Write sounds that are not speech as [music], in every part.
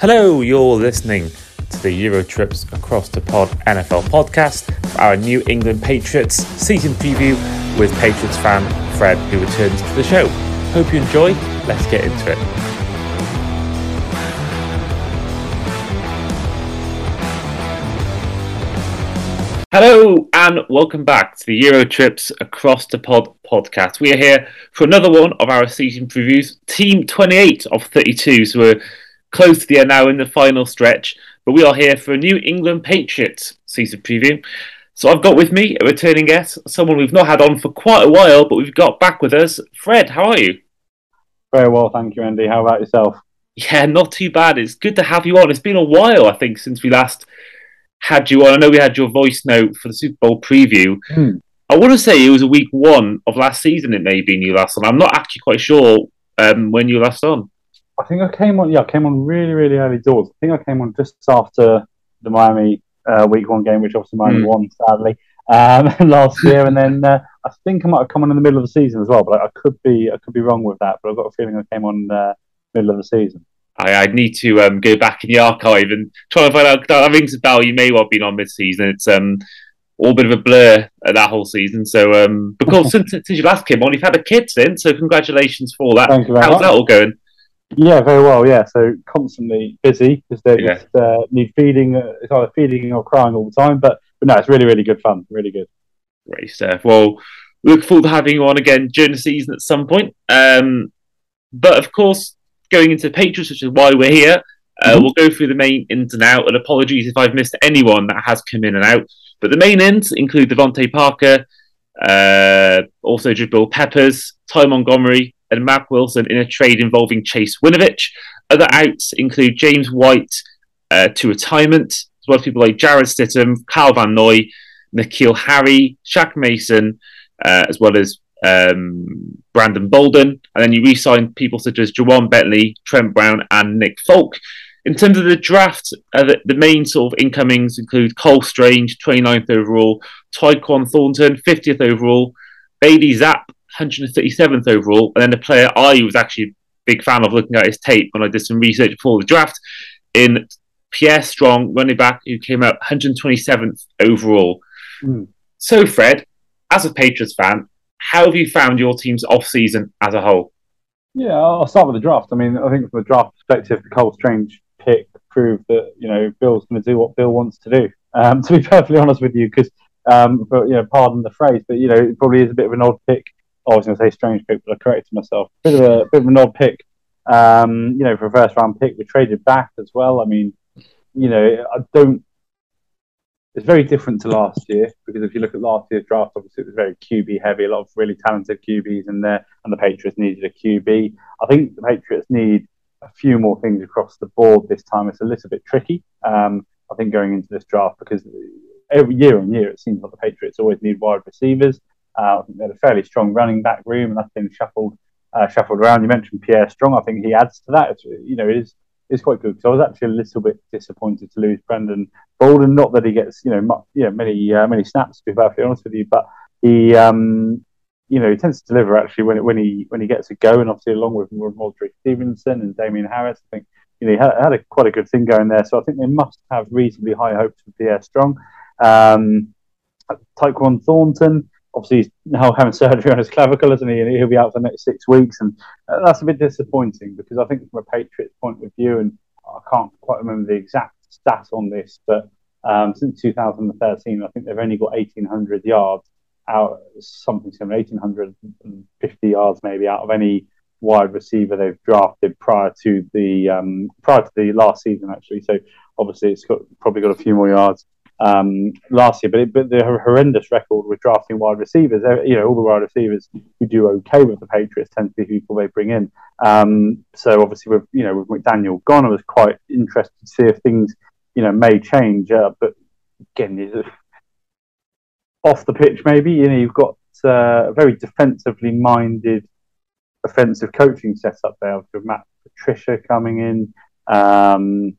Hello, you're listening to the Euro Trips Across the Pod NFL podcast for our New England Patriots season preview with Patriots fan Fred, who returns to the show. Hope you enjoy. Let's get into it. Hello and welcome back to the Euro Trips Across the Pod podcast. We are here for another one of our season previews. Team 28 of 32, so we're close to the end now in the final stretch. But we are here for a New England Patriots season preview. So I've got with me a returning guest, someone we've not had on for quite a while, but we've got back with us. Fred, how are you? Very well, thank you, Andy. How about yourself? Yeah, not too bad. It's good to have you on. It's been a while, I think, since we last had you on. I know we had your voice note for the Super Bowl preview. Hmm. I want to say it was a week one of last season. It may have been you last on. I'm not actually quite sure um, when you last on. I think I came on. Yeah, I came on really, really early doors. I think I came on just after the Miami uh, Week One game, which obviously Miami Hmm. won sadly um, [laughs] last year, and then uh, I think I might have come on in the middle of the season as well. But I, I could be, I could be wrong with that. But I've got a feeling I came on uh, middle of the season. I, I need to um, go back in the archive and try to find out. That rings a bell. You may well have been on mid-season. It's um, all a bit of a blur at that whole season. So, um, because [laughs] since, since you last came on, you've had a kid since. So, congratulations for that. Thank you very How's much. that all going? Yeah, very well. Yeah, so constantly busy because they Yeah. just uh, need feeding. Uh, it's either feeding or crying all the time. But but no, it's really, really good fun. Really good. Great stuff. Well, look forward to having you on again during the season at some point. Um, but of course, going into Patriots, which is why we're here, uh, Mhm. we'll go through the main ins and out. And apologies if I've missed anyone that has come in and out. But the main ins include DeVante Parker, uh, also Jabril Peppers, Ty Montgomery, and Matt Wilson in a trade involving Chase Winovich. Other outs include James White uh, to retirement, as well as people like Jared Stittem, Kyle Van Noy, N'Keal Harry, Shaq Mason, uh, as well as um, Brandon Bolden. And then you re signed people such as Ja'Whaun Bentley, Trent Brown, and Nick Folk. In terms of the draft, uh, the, the main sort of incomings include Cole Strange, 29th overall, Tyquan Thornton, 50th overall, Bailey Zappe, 137th overall, and then the player I was actually a big fan of looking at his tape when I did some research before the draft in Pierre Strong, running back, who came out 127th overall. Mm. So, Fred, as a Patriots fan, how have you found your team's off season as a whole? Yeah, I'll start with the draft. I mean, I think from a draft perspective, the Cole Strange pick proved that you know Bill's going to do what Bill wants to do. Um, [laughs] to be perfectly honest with you, because um, but you know, pardon the phrase, but you know, it probably is a bit of an odd pick. I was going to say strange pick, but I corrected myself. Bit of a bit of an odd pick. Um, you know, for a first round pick, we traded back as well. I mean, you know, I don't. It's very different to last year because if you look at last year's draft, obviously it was very QB heavy, a lot of really talented QBs in there, and the Patriots needed a QB. I think the Patriots need a few more things across the board this time. It's a little bit tricky, um, I think, going into this draft because every year on year it seems like the Patriots always need wide receivers. Uh, I think they had a fairly strong running back room, and that's been shuffled uh, shuffled around. You mentioned Pierre Strong. I think he adds to that. It's, you know, it is it's quite good because I was actually a little bit disappointed to lose Brandon Bolden. Not that he gets you know much, you know many uh, many snaps to be perfectly honest with you, but he um, you know he tends to deliver actually when when he when he gets a go, and obviously along with Rhamondre Stevenson and Damien Harris, I think you know he had, had a, quite a good thing going there. So I think they must have reasonably high hopes for Pierre Strong. Um, Tyquan Thornton, obviously he's now having surgery on his clavicle, isn't he? And he'll be out for the next six weeks, and uh, that's a bit disappointing because I think from a Patriots point of view, and I can't quite remember the exact stat on this, but um, since 2013, I think they've only got 1,800 yards out, something similar, 1,850 yards maybe out of any wide receiver they've drafted prior to the um, prior to the last season actually. So obviously it's got probably got a few more yards um, last year, but it, but the horrendous record with drafting wide receivers. uh, You know, all the wide receivers who do okay with the Patriots tend to be people they bring in. Um, so obviously, with you know with McDaniel gone, I was quite interested to see if things you know may change. Uh, but again, it's- off the pitch, maybe you know you've got uh, a very defensively minded offensive coaching setup there with Matt Patricia coming in. Um,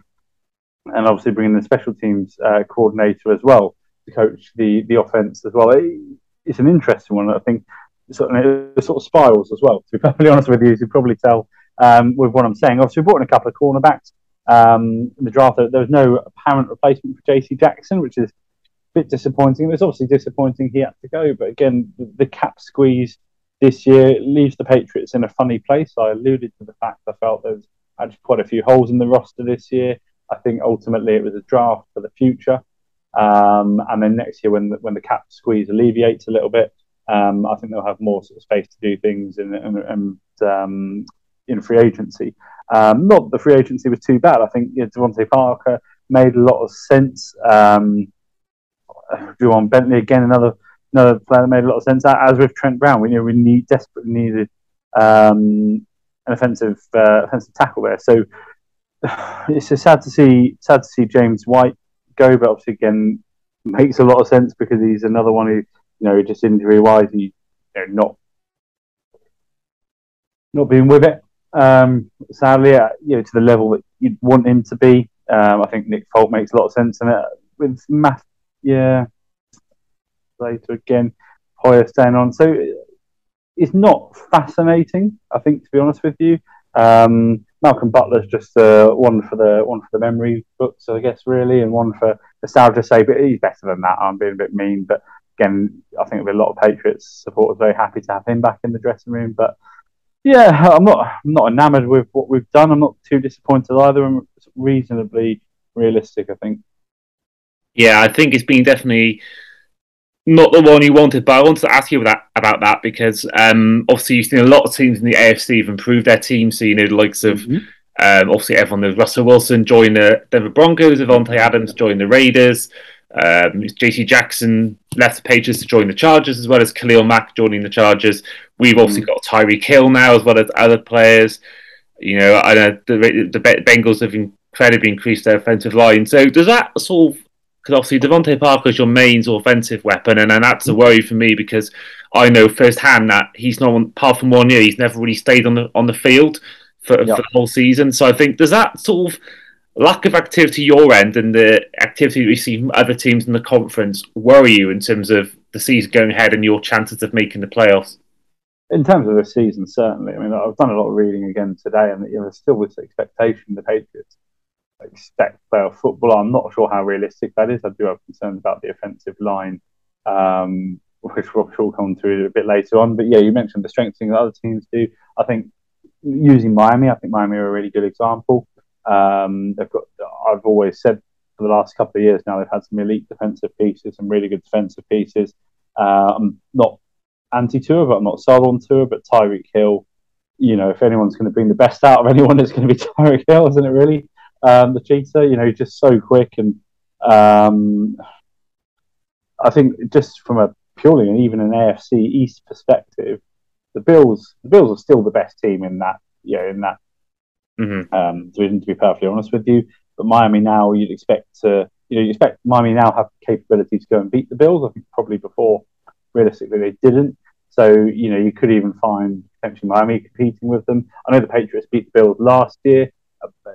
and obviously bringing the special teams uh, coordinator as well to coach the the offense as well. It, it's an interesting one. I think sort of, it sort of spirals as well. To be [laughs] perfectly honest with you, as you probably tell um, with what I'm saying. Obviously, we brought in a couple of cornerbacks. um, in the draft, there was no apparent replacement for JC Jackson, which is a bit disappointing. It was obviously disappointing he had to go, but again, the, the cap squeeze this year leaves the Patriots in a funny place. I alluded to the fact I felt there's actually quite a few holes in the roster this year. I think ultimately it was a draft for the future. Um, and then next year, when the, when the cap squeeze alleviates a little bit, um, I think they'll have more sort of space to do things in, in, in, um, in free agency. Um, not that the free agency was too bad. I think you know, DeVante Parker made a lot of sense. Um, Ja'Whaun Bentley again, another another player that made a lot of sense. As with Trent Brown, we you we need desperately needed um, an offensive uh, offensive tackle there. So [sighs] it's just sad to see sad to see James White go, but obviously again makes a lot of sense because he's another one who you know just injury wise he you know, not not being with it. Um, sadly, uh, you know to the level that you'd want him to be. Um, I think Nick Folk makes a lot of sense in it with math. Yeah, later again, Hoyer staying on. So it's not fascinating. I think to be honest with you. Um, Malcolm Butler's just uh, one for the one for the memory books, I guess, really, and one for nostalgia's sake. But he's better than that. I'm being a bit mean, but again, I think there'll be a lot of Patriots supporters very happy to have him back in the dressing room. But yeah, I'm not I'm not enamoured with what we've done. I'm not too disappointed either. I'm reasonably realistic, I think. Yeah, I think it's been definitely not the one you wanted, but I wanted to ask you about that, about that because um, obviously you've seen a lot of teams in the AFC have improved their team. So you know the likes of mm-hmm. um, obviously everyone knows Russell Wilson joined the Denver Broncos, Davante Adams joined the Raiders, um, JC Jackson left the Patriots to join the Chargers, as well as Khalil Mack joining the Chargers. We've obviously mm-hmm. got Tyreek Hill now, as well as other players. You know, I know the, the Bengals have incredibly increased their offensive line. So does that sort of because obviously DeVante Parker is your main offensive weapon, and, and that's a worry for me because I know firsthand that he's not apart from one year, he's never really stayed on the on the field for, for the whole season. So I think does that sort of lack of activity your end and the activity we see from other teams in the conference worry you in terms of the season going ahead and your chances of making the playoffs? In terms of the season, certainly. I mean, I've done a lot of reading again today, and you know, there's still this expectation the Patriots expect playoff football. I'm not sure how realistic that is. I do have concerns about the offensive line, um, which we'll come to a bit later on. But yeah, you mentioned the strengthening that other teams do. I think using Miami, I think Miami are a really good example. Um, they've got. I've always said for the last couple of years now they've had some elite defensive pieces, some really good defensive pieces. Uh, I'm not anti Tua, but I'm not sold on Tua. But Tyreek Hill, you know, if anyone's going to bring the best out of anyone, it's going to be [laughs] Tyreek Hill, isn't it? Really, um, the cheetah. You know, just so quick and um, I think just from a purely and even an AFC East perspective, the Bills the Bills are still the best team in that you know in that mm-hmm. um, division. To be perfectly honest with you, but Miami now you'd expect to you know you expect Miami now have the capability to go and beat the Bills. I think probably before realistically they didn't. So you know you could even find potentially Miami competing with them. I know the Patriots beat the Bills last year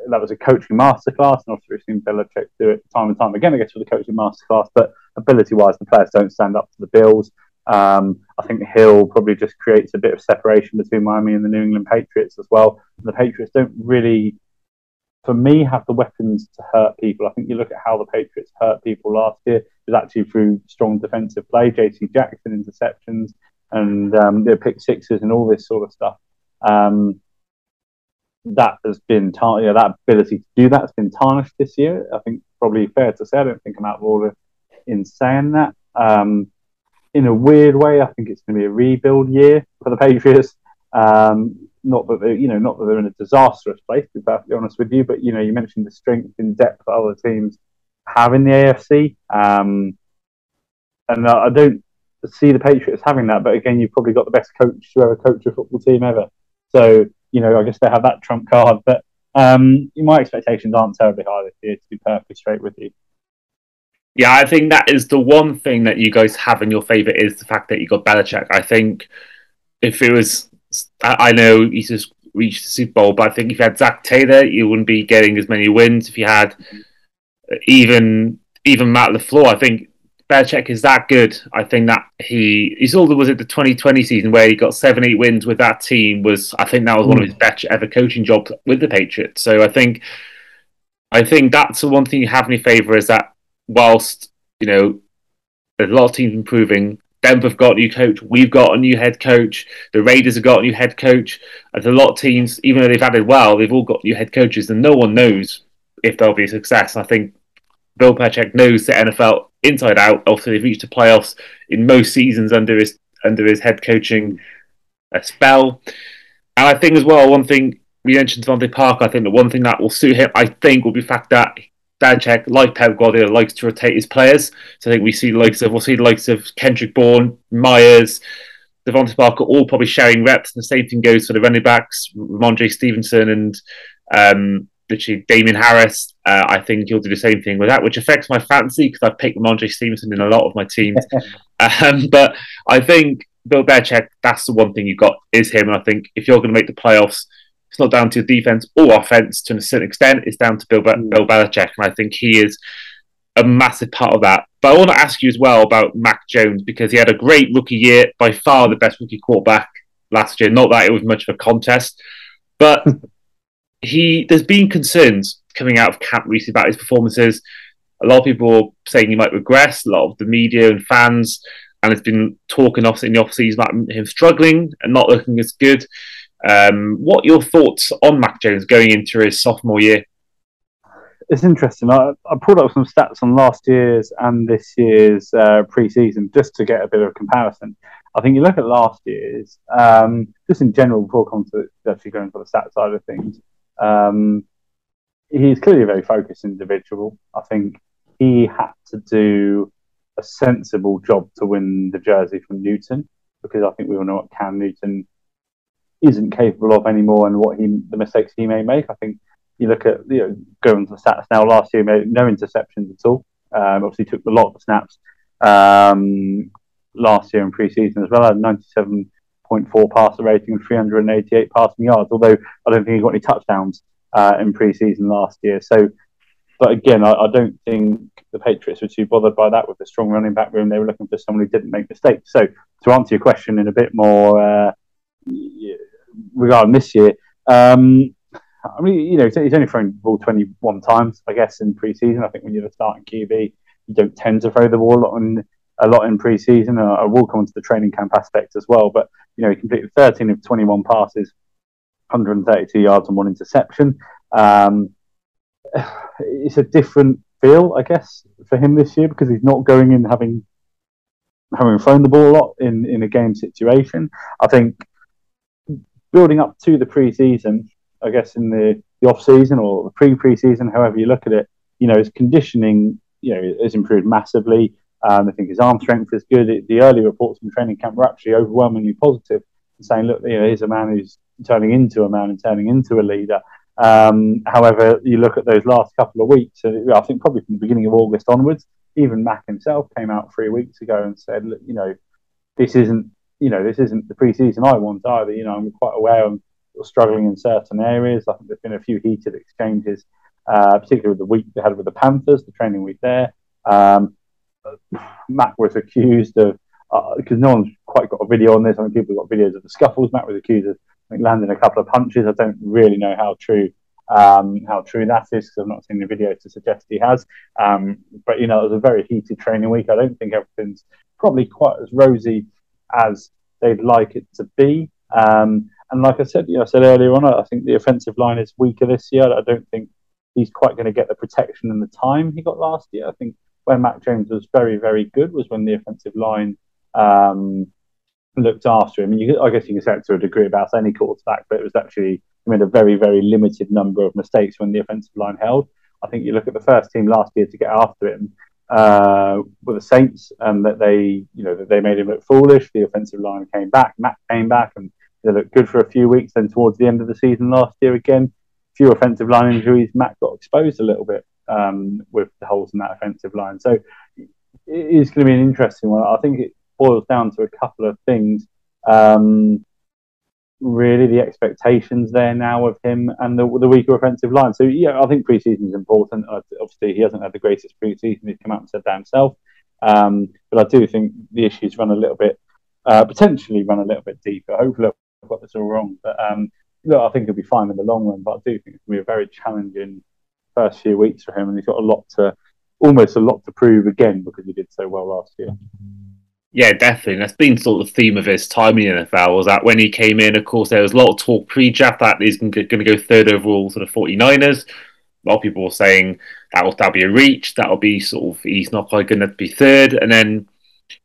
that was a coaching masterclass, and obviously we've seen Belichick do it time and time again, I guess, with the coaching masterclass. But ability-wise, the players don't stand up to the Bills. Um, I think Hill probably just creates a bit of separation between Miami and the New England Patriots as well. The Patriots don't really, for me, have the weapons to hurt people. I think you look at how the Patriots hurt people last year. It was actually through strong defensive play, J.C. Jackson interceptions, and um, their pick sixes and all this sort of stuff. Um, that has been tar- that ability to do that has been tarnished this year. I think probably fair to say. I don't think I'm out of order in saying that. Um, in a weird way, I think it's going to be a rebuild year for the Patriots. Um, not that they're, you know, not that they're in a disastrous place. To be perfectly honest with you, but you know, you mentioned the strength and depth that other teams have in the AFC, um, and I don't see the Patriots having that. But again, you've probably got the best coach to ever coach a football team ever. So you know, I guess they have that trump card. But um, my expectations aren't terribly high this year, to be perfectly straight with you. Yeah, I think that is the one thing that you guys have in your favour is the fact that you got Belichick. I think if it was, I know he's just reached the Super Bowl, but I think if you had Zac Taylor, you wouldn't be getting as many wins. If you had even even Matt LaFleur, I think Belichick is that good. I think that he he's all was it the 2020 season where he got seven eight wins with that team was I think that was one of his mm. best ever coaching jobs with the Patriots. So I think I think that's the one thing you have in your favour is that whilst you know there's a lot of teams improving, Denver have got a new coach. We've got a new head coach. The Raiders have got a new head coach. There's a lot of teams, even though they've added well, they've all got new head coaches, and no one knows if they'll be a success. I think Bill Belichick knows the NFL inside out. Also, they've reached the playoffs in most seasons under his under his head coaching uh, spell. And I think as well, one thing we mentioned DeVante Parker. I think the one thing that will suit him, I think, will be the fact that Belichick, like Pep Guardiola, likes to rotate his players. So I think we see the likes of we'll see the likes of Kendrick Bourne, Meyers, DeVante Parker, all probably sharing reps. And the same thing goes for the running backs, Rhamondre Stevenson and um, literally Damien Harris. Uh, I think he'll do the same thing with that, which affects my fancy because I've picked Rhamondre Stevenson in a lot of my teams. [laughs] um, but I think Bill Belichick, that's the one thing you've got is him. And I think if you're going to make the playoffs, it's not down to your defense or offense to a certain extent. It's down to Bill, Be- mm. Bill Belichick, and I think he is a massive part of that. But I want to ask you as well about Mac Jones because he had a great rookie year, by far the best rookie quarterback last year. Not that it was much of a contest, but [laughs] he there's been concerns coming out of camp recently about his performances. A lot of people saying he might regress. A lot of the media and fans, and it's been talking off in the off season about him struggling and not looking as good. Um, what your thoughts on Mac Jones going into his sophomore year? It's interesting. I, I pulled up some stats on last year's and this year's uh, preseason just to get a bit of a comparison. I think you look at last year's, um, just in general, before come to actually going for the stat side of things. Um, he's clearly a very focused individual. I think he had to do a sensible job to win the jersey from Newton because I think we all know what Cam Newton isn't capable of anymore and what he the mistakes he may make. I think you look at you know going to the stats now. Last year, made no interceptions at all. Um, obviously, took a lot of snaps um, last year in preseason as well. Had 97.4 passer rating and 388 passing yards. Although I don't think he got any touchdowns uh, in preseason last year. So, but again, I, I, don't think the Patriots were too bothered by that with the strong running back room. They were looking for someone who didn't make mistakes. So, to answer your question in a bit more. Uh, regarding this year. Um, I mean, you know, he's only thrown the ball 21 times, I guess, in preseason. I think when you're the starting QB, you don't tend to throw the ball a lot in preseason. I will come on to the training camp aspect as well, but you know, he completed 13 of 21 passes, 132 yards and one interception. Um, [sighs] it's a different feel, I guess, for him this year because he's not going in having having thrown the ball a lot in, in a game situation. I think building up to the pre-season, I guess in the, the off season or the pre pre-season, however you look at it, you know, his conditioning, you know, has improved massively. Um, I think his arm strength is good. It, the early reports from training camp were actually overwhelmingly positive, saying, look, you know, here's a man who's turning into a man and turning into a leader. Um, however, you look at those last couple of weeks, uh, I think probably from the beginning of August onwards, even Mac himself came out three weeks ago and said, look, you know, this isn't you know, this isn't the preseason I want either. You know, I'm quite aware I'm struggling in certain areas. I think there's been a few heated exchanges, uh, particularly with the week they had with the Panthers, the training week there. Um, Matt was accused of because uh, no one's quite got a video on this. I mean, people have got videos of the scuffles. Matt was accused of think, landing a couple of punches. I don't really know how true um, how true that is because I've not seen the video to suggest he has. Um, but you know, it was a very heated training week. I don't think everything's probably quite as rosy as they'd like it to be. Um, and like I said, you know, I said earlier on, I think the offensive line is weaker this year. I don't think he's quite going to get the protection and the time he got last year. I think when Mac Jones was very, very good was when the offensive line um, looked after him. And you, I guess you can say it to a degree about any quarterback, but it was actually he made a very, very limited number of mistakes when the offensive line held. I think you look at the first team last year to get after him uh, with the Saints, and that they, you know, that they made him look foolish. The offensive line came back, Matt came back, and they looked good for a few weeks. Then towards the end of the season last year, again, few offensive line injuries. Matt got exposed a little bit um, with the holes in that offensive line. So it is going to be an interesting one. I think it boils down to a couple of things. Um, really the expectations there now of him and the, the weaker offensive line. So yeah, I think preseason is important. Uh, obviously, he hasn't had the greatest preseason. He's come out and said that himself. Um, but I do think the issues run a little bit, uh, potentially run a little bit deeper. Hopefully, I've got this all wrong. But um, look, I think he'll be fine in the long run. But I do think it's going to be a very challenging first few weeks for him, and he's got a lot to, almost a lot to prove again because he did so well last year. Yeah, definitely. That's been sort of the theme of his time in the NFL was that when he came in, of course, there was a lot of talk pre-draft that he's going to go third overall to the 49ers. A lot of people were saying that will that'll be a reach. That'll be sort of he's not quite going to be third, and then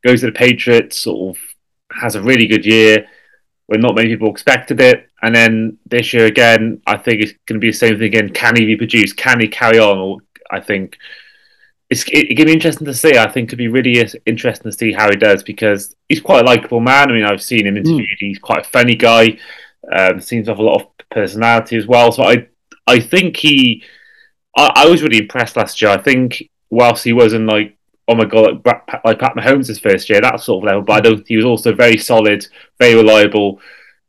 goes to the Patriots. Sort of has a really good year when not many people expected it, and then this year again, I think it's going to be the same thing again. Can he reproduce? Can he carry on? Or I think it's it, going to be interesting to see. I think it'd be really interesting to see how he does because he's quite a likable man. I mean, I've seen him interviewed. Mm. He's quite a funny guy. Um, seems to have a lot of personality as well. So I I think he. I, I was really impressed last year. I think whilst he wasn't like oh my god like, like Pat Mahomes' first year that sort of level, but I don't. He was also very solid, very reliable.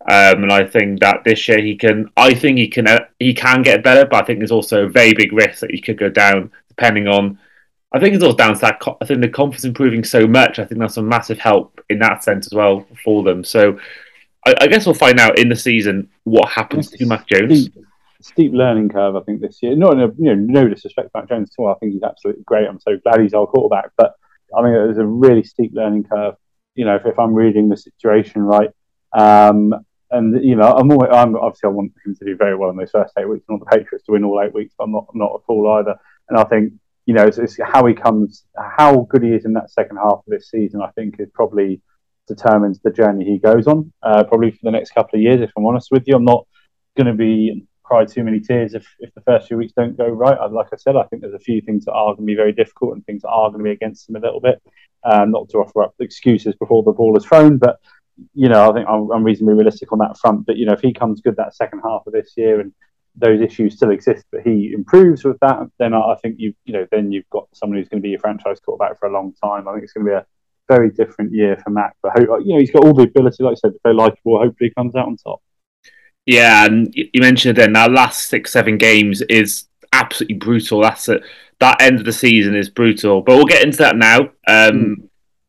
Um, and I think that this year he can. I think he can. Uh, he can get better, but I think there's also a very big risk that he could go down depending on I think it's all down to that. I think the confidence improving so much. I think that's a massive help in that sense as well for them. So I, I guess we'll find out in the season what happens to Mac Jones. Steep, learning curve, I think this year. Not in a, you know, no disrespect to Mac Jones at all. I think he's absolutely great. I'm so glad he's our quarterback. But I think there's a really steep learning curve. You know, if, if I'm reading the situation right, um, and you know, I'm, always, I'm obviously I want him to do very well in those first eight weeks. I want the Patriots to win all eight weeks, but I'm not I'm not a fool either. And I think you know, it's, it's, how he comes, how good he is in that second half of this season. I think is probably determines the journey he goes on. Uh, probably for the next couple of years, if I'm honest with you, I'm not going to be cry too many tears if, if the first few weeks don't go right. Like I said, I think there's a few things that are going to be very difficult and things that are going to be against him a little bit. Um, not to offer up excuses before the ball is thrown, but you know, I think I'm, I'm reasonably realistic on that front. But you know, if he comes good that second half of this year and those issues still exist, but he improves with that, then I think you you know then you've got someone who's going to be a franchise quarterback for a long time. I think it's going to be a very different year for Mac. But you know he's got all the ability, like I said, very likable. Hopefully, he comes out on top. Yeah, and you mentioned it then that last six seven games is absolutely brutal. That's it. That end of the season is brutal. But we'll get into that now. Um, mm.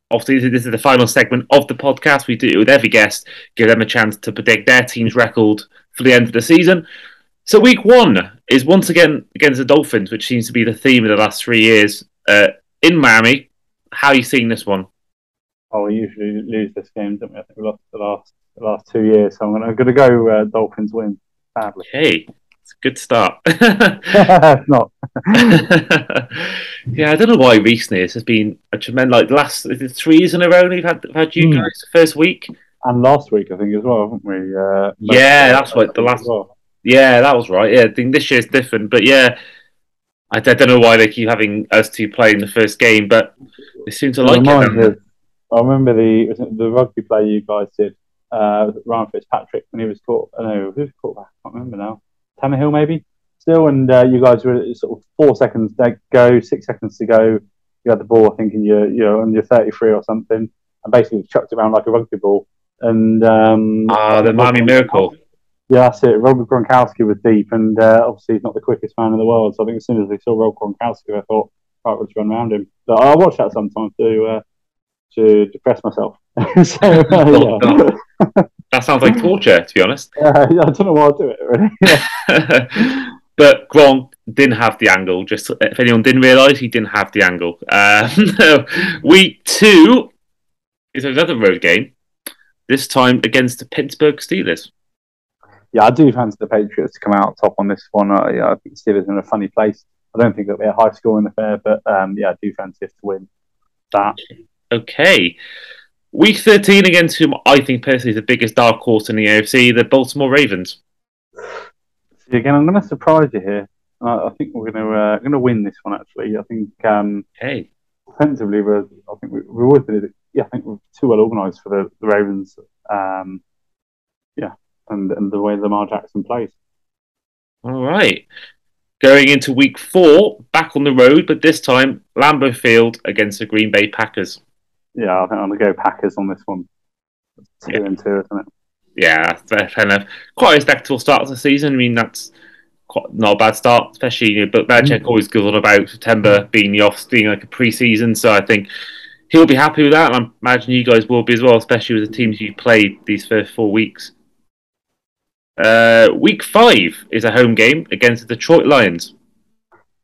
Obviously, this is the final segment of the podcast. We do it with every guest, give them a chance to predict their team's record for the end of the season. So week one is once again against the Dolphins, which seems to be the theme of the last three years uh, in Miami. How are you seeing this one? Oh, we usually lose this game, don't we? I think we lost the last the last two years, so I'm going to go uh, Dolphins win. Sadly. Hey, it's a good start. [laughs] it's not. [laughs] yeah, I don't know why recently this has been a tremendous. Like the last three years in a row, we've had had you mm. guys the first week and last week, I think as well, haven't we? Uh, yeah, that's what the last. Well. Yeah, that was right. Yeah, I think this year's different, but yeah, I, I don't know why they keep having us two playing the first game, but they seem to like it. I remember the the rugby play you guys did, uh, Ryan Fitzpatrick when he was caught. I know who was caught back. I can't remember now. Tannehill maybe still, and uh, you guys were sort of four seconds to go, six seconds to go. You had the ball, I think, in your you know on your thirty three or something, and basically chucked it around like a rugby ball. And um, ah, the Miami Miracle. Yeah, that's it. Rob Gronkowski was deep, and uh, obviously he's not the quickest man in the world. So I think as soon as they saw Rob Gronkowski, I thought, right, let's run around him. So I watch that sometimes to uh, to depress myself. [laughs] so, uh, yeah. That sounds like torture, to be honest. [laughs] Uh, I don't know why I do it really. [laughs] [laughs] but Gronk didn't have the angle. Just if anyone didn't realise, he didn't have the angle. Uh, week two is another road game. This time against the Pittsburgh Steelers yeah, I do fancy the Patriots to come out top on this one. Uh, yeah, I think Steelers in a funny place. I don't think it'll be a high score in the fair, but um, yeah, I do fancy us to win that. Okay. Week 13 against whom I think personally is the biggest dark horse in the AFC, the Baltimore Ravens. See, again, I'm going to surprise you here. Uh, I think we're going to uh, going to win this one. Actually, I think. Um, hey. Offensively, we're, I think we, we've always been. Yeah, I think we're too well organised for the, the Ravens. Um, yeah, and, and the way Lamar Jackson plays. All right. Going into week four, back on the road, but this time Lambeau Field against the Green Bay Packers. Yeah, I think I'm going to go Packers on this one. two yeah. and two, isn't it? Yeah, fair, fair enough. Quite a respectable start to the season. I mean, that's quite not a bad start, especially. You know, but Belichick mm. always goes on about September being the off, being like a pre-season. So I think he'll be happy with that, and I imagine you guys will be as well, especially with the teams you played these first four weeks. Uh, week five is a home game against the Detroit Lions.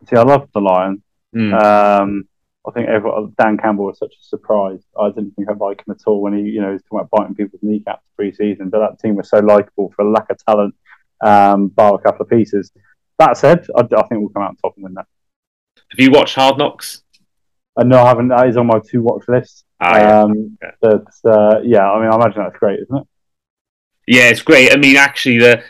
See, I love the Lions. Mm. Um, I think everyone, Dan Campbell was such a surprise. I didn't think I'd like him at all when he, you know, was talking about biting people's kneecaps pre-season. But that team was so likable for a lack of talent, um, bar a couple of pieces. That said, I, I think we'll come out top and win that. Have you watched Hard Knocks? Uh, no, I haven't. That is on my two watch list. Ah, yeah. um, But uh, yeah, I mean, I imagine that's great, isn't it? Yeah, it's great. I mean, actually, the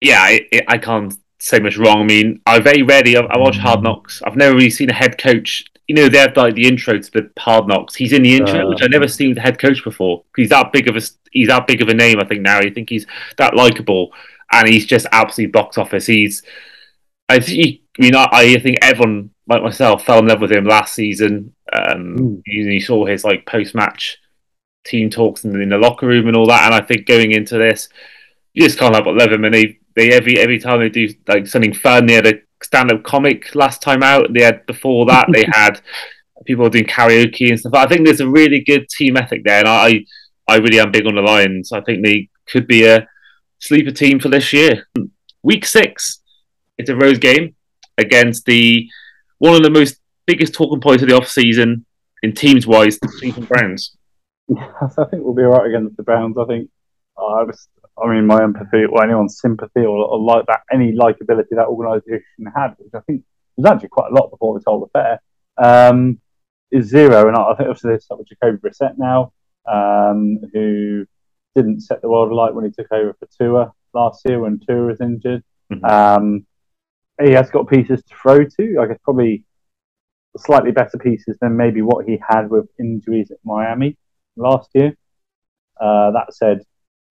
yeah, I, I can't say much wrong. I mean, I very rarely I, I watch Hard Knocks. I've never really seen a head coach. You know, they have like the intro to the Hard Knocks. He's in the intro, Uh. which I've never seen the head coach before. He's that big of a he's that big of a name. I think now. I think he's that likable, and he's just absolutely box office. He's I think. I mean, I, I think everyone like myself fell in love with him last season. Um, you, you saw his like post match team talks in, in the locker room and all that. And I think going into this, you just can't help but love him. And they, they every every time they do like something fun, they had a stand up comic last time out. They had before that they [laughs] had people doing karaoke and stuff. I think there's a really good team ethic there, and I I really am big on the Lions. I think they could be a sleeper team for this year. Week six, it's a Rose game against the one of the most biggest talking points of the off season in teams wise, the Cleveland Browns. Yes, [laughs] I think we'll be all right against the Browns. I think uh, I was, I mean, my empathy or anyone's sympathy or, or like that, any likability that organisation had, which I think was actually quite a lot before the whole affair, um, is zero. And I, think obviously there's with Jacoby Brissett now, um, who didn't set the world alight when he took over for Tua last year when Tua was injured. Mhm. Um, he has got pieces to throw to. I guess probably slightly better pieces than maybe what he had with injuries at Miami last year. Uh, that said,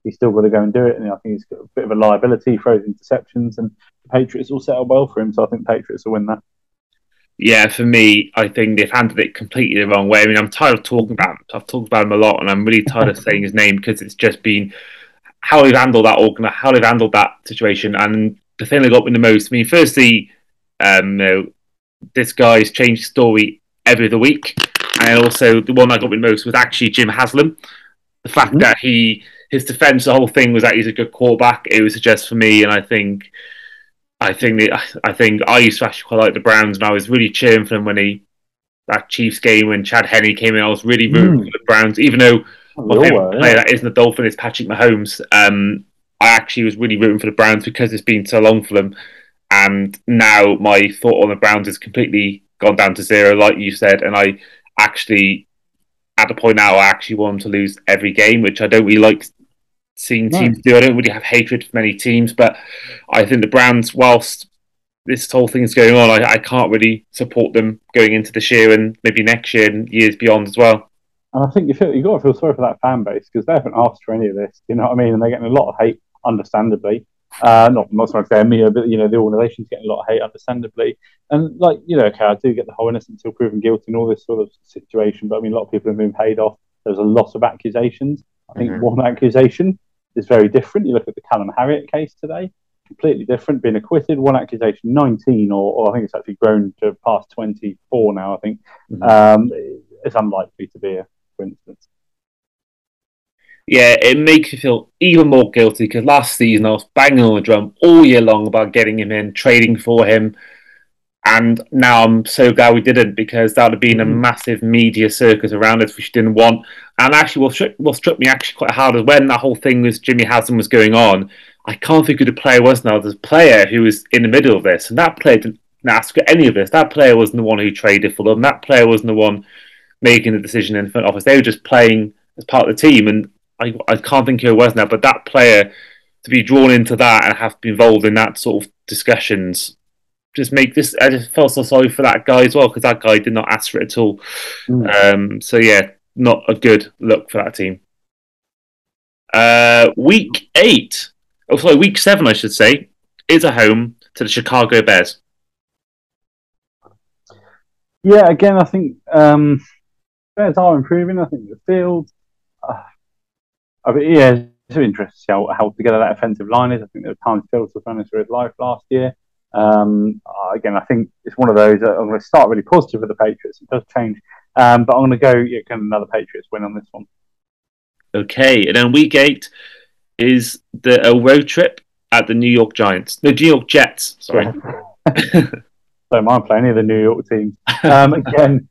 he's still got to go and do it, and I think he's got a bit of a liability, throws interceptions, and the Patriots will settle well for him. So I think the Patriots will win that. Yeah, for me, I think they've handled it completely the wrong way. I mean, I'm tired of talking about him. I've talked about him a lot, and I'm really tired of [laughs] saying his name because it's just been how they've handled that organ, how they've handled that situation. And the thing that got me the most, I mean, firstly, um, you know, this guy's changed story every other week, and also the one that got me the most was actually Jim Haslam. The fact Mhm. that he his defense, the whole thing was that he's a good quarterback. It was just for me, and I think. I think the, I think I used to actually quite like the Browns, and I was really cheering for them when he that Chiefs game when Chad Henne came in. I was really rooting Mm. for the Browns, even though my all favourite were, player yeah. that isn't the Dolphin is Patrick Mahomes. Um, I actually was really rooting for the Browns because it's been so long for them, and now my thought on the Browns has completely gone down to zero, like you said, and I actually at the point now I actually want them to lose every game, which I don't really like seeing No. teams do. I don't really have hatred for many teams, but I think the Browns, whilst this whole thing is going on, I, I can't really support them going into this year and maybe next year and years beyond as well. And I think you feel you got to feel sorry for that fan base because they haven't asked for any of this. You know what I mean? And they're getting a lot of hate, understandably. Uh, not not so much you but you know the organisation's getting a lot of hate, understandably. And like you know, okay, I do get the whole innocent until proven guilty and all this sort of situation. But I mean, a lot of people have been paid off. There's a lot of accusations. I think Mhm. one accusation is very different. You look at the Callum Harriet case today, completely different. Being acquitted, one accusation, 19, or, or I think it's actually grown to past 24 now. I think Mhm. um, it's unlikely to be a coincidence. yeah, it makes me feel even more guilty because last season I was banging on the drum all year long about getting him in, trading for him, and now I'm so glad we didn't because that would have been a Mhm. massive media circus around us which we didn't want. And actually, what struck, what struck me actually quite hard is when that whole thing with Jimmy Haslam was going on. I can't think who the player was now. There's a player who was in the middle of this, and that player didn't ask for any of this. That player wasn't the one who traded for them. That player wasn't the one making the decision in the front office. They were just playing as part of the team, and I, I can't think who it was now. But that player to be drawn into that and have to be involved in that sort of discussions just make this. I just felt so sorry for that guy as well because that guy did not ask for it at all. Mm. Um, so yeah, not a good look for that team. Uh, week eight, oh sorry, week seven, I should say, is a home to the Chicago Bears. Yeah, again, I think um, Bears are improving. I think the field. Uh, I mean, yeah, it's interesting to see how, how together that offensive line is. I think there were times Fields was running through his life last year. Um, uh, again, I think it's one of those. I'm going to start really positive with the Patriots. It does change, um, but I'm going to go yeah, kind of another Patriots win on this one. Okay, and then week eight is the a road trip at the New York Giants. No, New York Jets. Sorry. [laughs] [laughs] don't mind playing any of the New York teams. Um, again,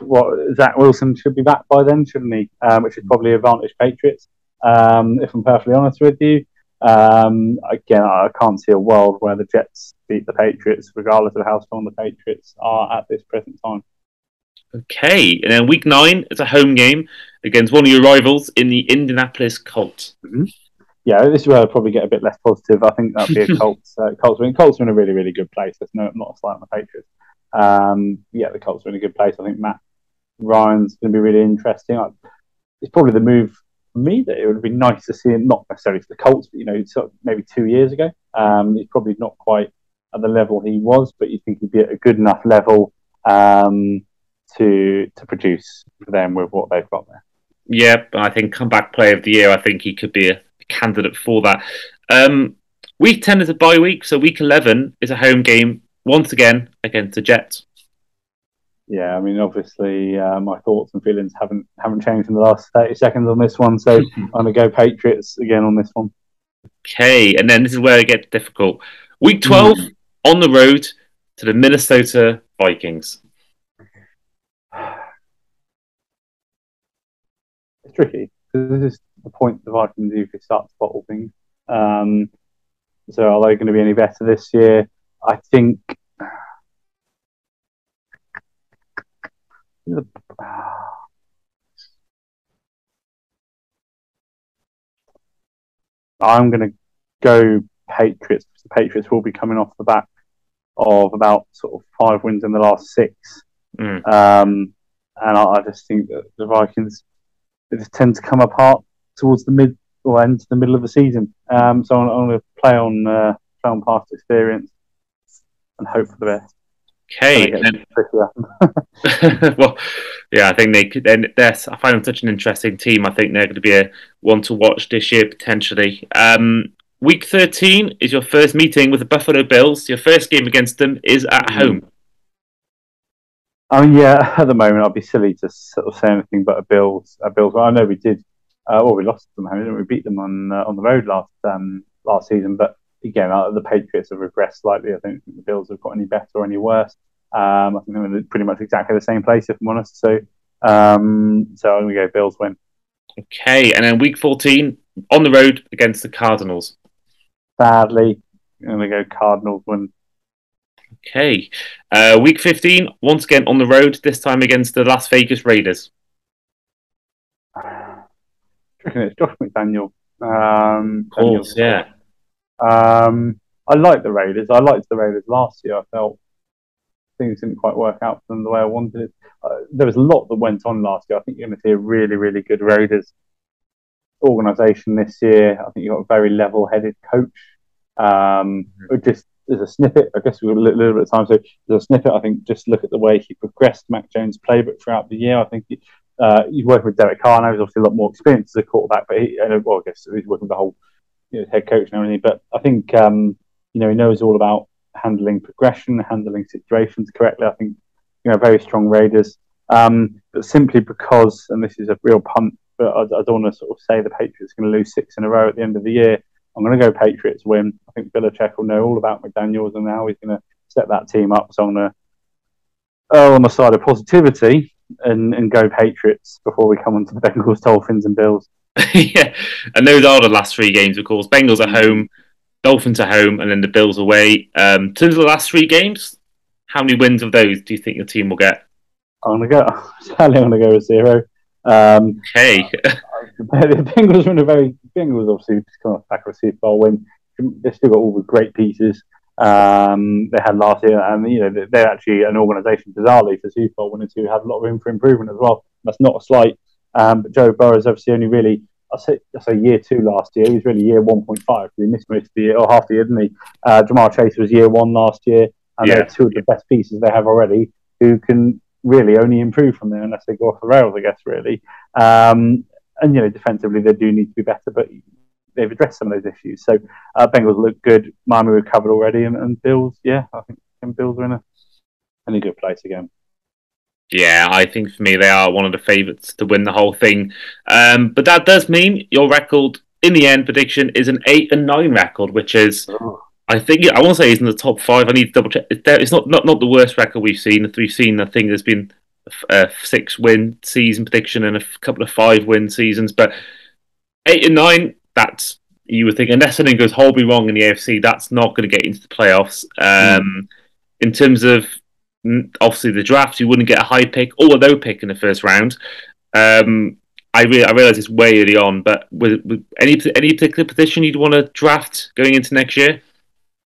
what Zach Wilson should be back by then, shouldn't he? Um, which is probably advantage Patriots. Um, if I'm perfectly honest with you, um, again, I can't see a world where the Jets beat the Patriots, regardless of how strong the Patriots are at this present time. Okay, and then week nine is a home game against one of your rivals in the Indianapolis Colts. Mm-hmm. Yeah, this is where I'll probably get a bit less positive. I think that'd be a [laughs] Colts. Uh, Colts, win. Colts are in a really, really good place. There's no, not a slight on the Patriots. Um, yeah, the Colts are in a good place. I think Matt Ryan's going to be really interesting. I, it's probably the move for me that it would have been nice to see him, not necessarily for the Colts, but you know, sort of maybe two years ago. Um, he's probably not quite at the level he was, but you think he'd be at a good enough level um, to to produce for them with what they've got there. Yeah, I think comeback player of the year. I think he could be a candidate for that. Um, week ten is a bye week, so week eleven is a home game once again against the Jets. Yeah, I mean, obviously, uh, my thoughts and feelings haven't haven't changed in the last thirty seconds on this one, so [laughs] I'm going to go Patriots again on this one. Okay, and then this is where it gets difficult. Week twelve mm. on the road to the Minnesota Vikings. [sighs] It's tricky because this is the point the Vikings usually start to bottle things. Um, so, are they going to be any better this year? I think [sighs] I'm going to go Patriots. The Patriots will be coming off the back of about sort of five wins in the last six. Mm. Um, and I, I, just think that the Vikings just tend to come apart towards the mid or end to the middle of the season. Um, so I'm, I'm going to play on uh, play on past experience and hope for the best. Okay. [laughs] [laughs] well, yeah, I think they could. Then I find them such an interesting team. I think they're going to be a one to watch this year potentially. Um, week thirteen is your first meeting with the Buffalo Bills. Your first game against them is at mm. home. I mean, yeah, [laughs] at the moment, I'd be silly to sort of say anything but a Bills. A Bills. Well, I know we did. Uh, well, we lost them. Didn't we? beat them on uh, on the road last um, last season, but again, uh, the Patriots have regressed slightly. I don't think the Bills have got any better or any worse. Um, I think they're pretty much exactly the same place, if I'm honest. So, um, so I'm going to go Bills win. Okay, and then week 14 on the road against the Cardinals. Sadly, I'm going to go Cardinals win. Okay, uh, week 15 once again on the road. This time against the Las Vegas Raiders. [sighs] It's Josh McDaniel. Um, of course, yeah. Um, I like the Raiders. I liked the Raiders last year. I felt things didn't quite work out for them the way I wanted it. Uh, there was a lot that went on last year. I think you're going to see a really, really good Raiders organisation this year. I think you've got a very level-headed coach. Um, mm-hmm. Just as a snippet, I guess we've got a little, little, bit of time. So as a snippet, I think just look at the way he progressed Mac Jones' playbook throughout the year. I think he, uh, he's working with Derek Carr now. He's obviously a lot more experienced as a quarterback, but he, well, I guess he's working with the whole you know, head coach and everything. But I think um, you know he knows all about handling progression, handling situations correctly. I think you know very strong Raiders. Um, but simply because, and this is a real punt, but I, I don't want to sort of say the Patriots are going to lose six in a row at the end of the year. I'm going to go Patriots win. I think Belichick will know all about McDaniels and how he's going to set that team up. So I'm going to err on the side of positivity and, and go Patriots before we come on to the Bengals, Dolphins, and Bills. [laughs] yeah, and those are the last three games, of course. Bengals at home, Dolphins at home, and then the Bills away. Um, in terms of the last three games, how many wins of those do you think your team will get? I'm gonna go. [laughs] Sadly, I'm gonna go with zero. Um, hey, [laughs] the Bengals are in a very Bengals obviously just come off back of a Super Bowl win. They've still got all the great pieces um, they had last year, and you know they're actually an organisation bizarrely for Super Bowl winners who have a lot of room for improvement as well. That's not a slight um, but Joe Burrow's obviously only really, I say, I say year two last year. He was really year 1.5. He missed most of the year, or half the year, didn't he? Uh, Ja'Marr Chase was year one last year, and yeah. they're two of the best pieces they have already who can really only improve from there unless they go off the rails, I guess, really. Um, and, you know, defensively, they do need to be better, but they've addressed some of those issues. So uh, Bengals look good. Miami recovered already, and, and Bills, yeah, I think Bills are in a, in a good place again. Yeah, I think for me they are one of the favourites to win the whole thing. Um, but that does mean your record in the end prediction is an eight and nine record, which is, oh. I think I won't say he's in the top five. I need to double check. It's not not, not the worst record we've seen. We've seen I think there's been a six win season prediction and a couple of five win seasons, but eight and nine. That's you would think unless something goes horribly wrong in the AFC, that's not going to get into the playoffs. Um, mm. In terms of obviously the draft, you wouldn't get a high pick or a low pick in the first round. Um, I, re- I realize it's way early on, but with, with, any any particular position you'd want to draft going into next year?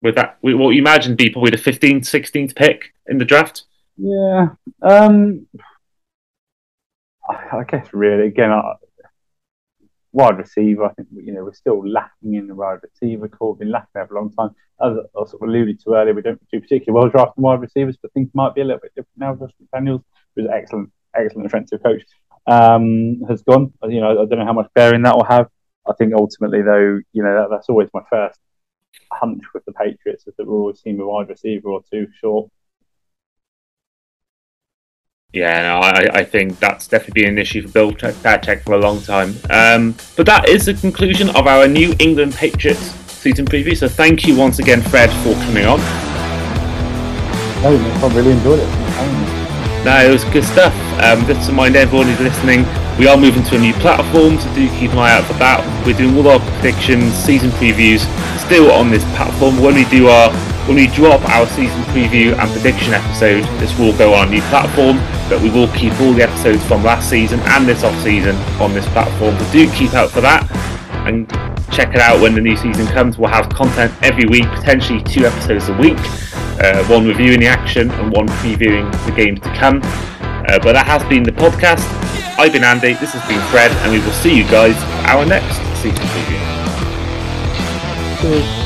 With that, with what you imagine be probably the 15th, 16th pick in the draft. Yeah, um, I, guess really again, I, wide receiver. I think you know we're still lacking in the wide receiver corps. Been lacking for a long time. As I sort of alluded to earlier, we don't do particularly well drafting wide receivers, but things might be a little bit different now. Josh McDaniels, who's an excellent, excellent defensive coach, um, has gone. You know, I don't know how much bearing that will have. I think ultimately, though, you know, that, that's always my first hunch with the Patriots is that we're always seeing a wide receiver or two short. Yeah, no, I, I think that's definitely been an issue for Bill Belichick for a long time. Um, but that is the conclusion of our New England Patriots season preview. So thank you once again, Fred, for coming on. Oh, I really enjoyed it. No, it was good stuff. Um, just to remind everyone who's listening, we are moving to a new platform, so do keep an eye out for that. We're doing all our predictions, season previews, still on this platform. When we do our, when we drop our season preview and prediction episode, this will go on a new platform, but we will keep all the episodes from last season and this off season on this platform. So do keep out for that and check it out when the new season comes. We'll have content every week, potentially two episodes a week uh, one reviewing the action and one previewing the games to come. Uh, but that has been the podcast. I've been Andy, this has been Fred, and we will see you guys for our next season preview. Cheers.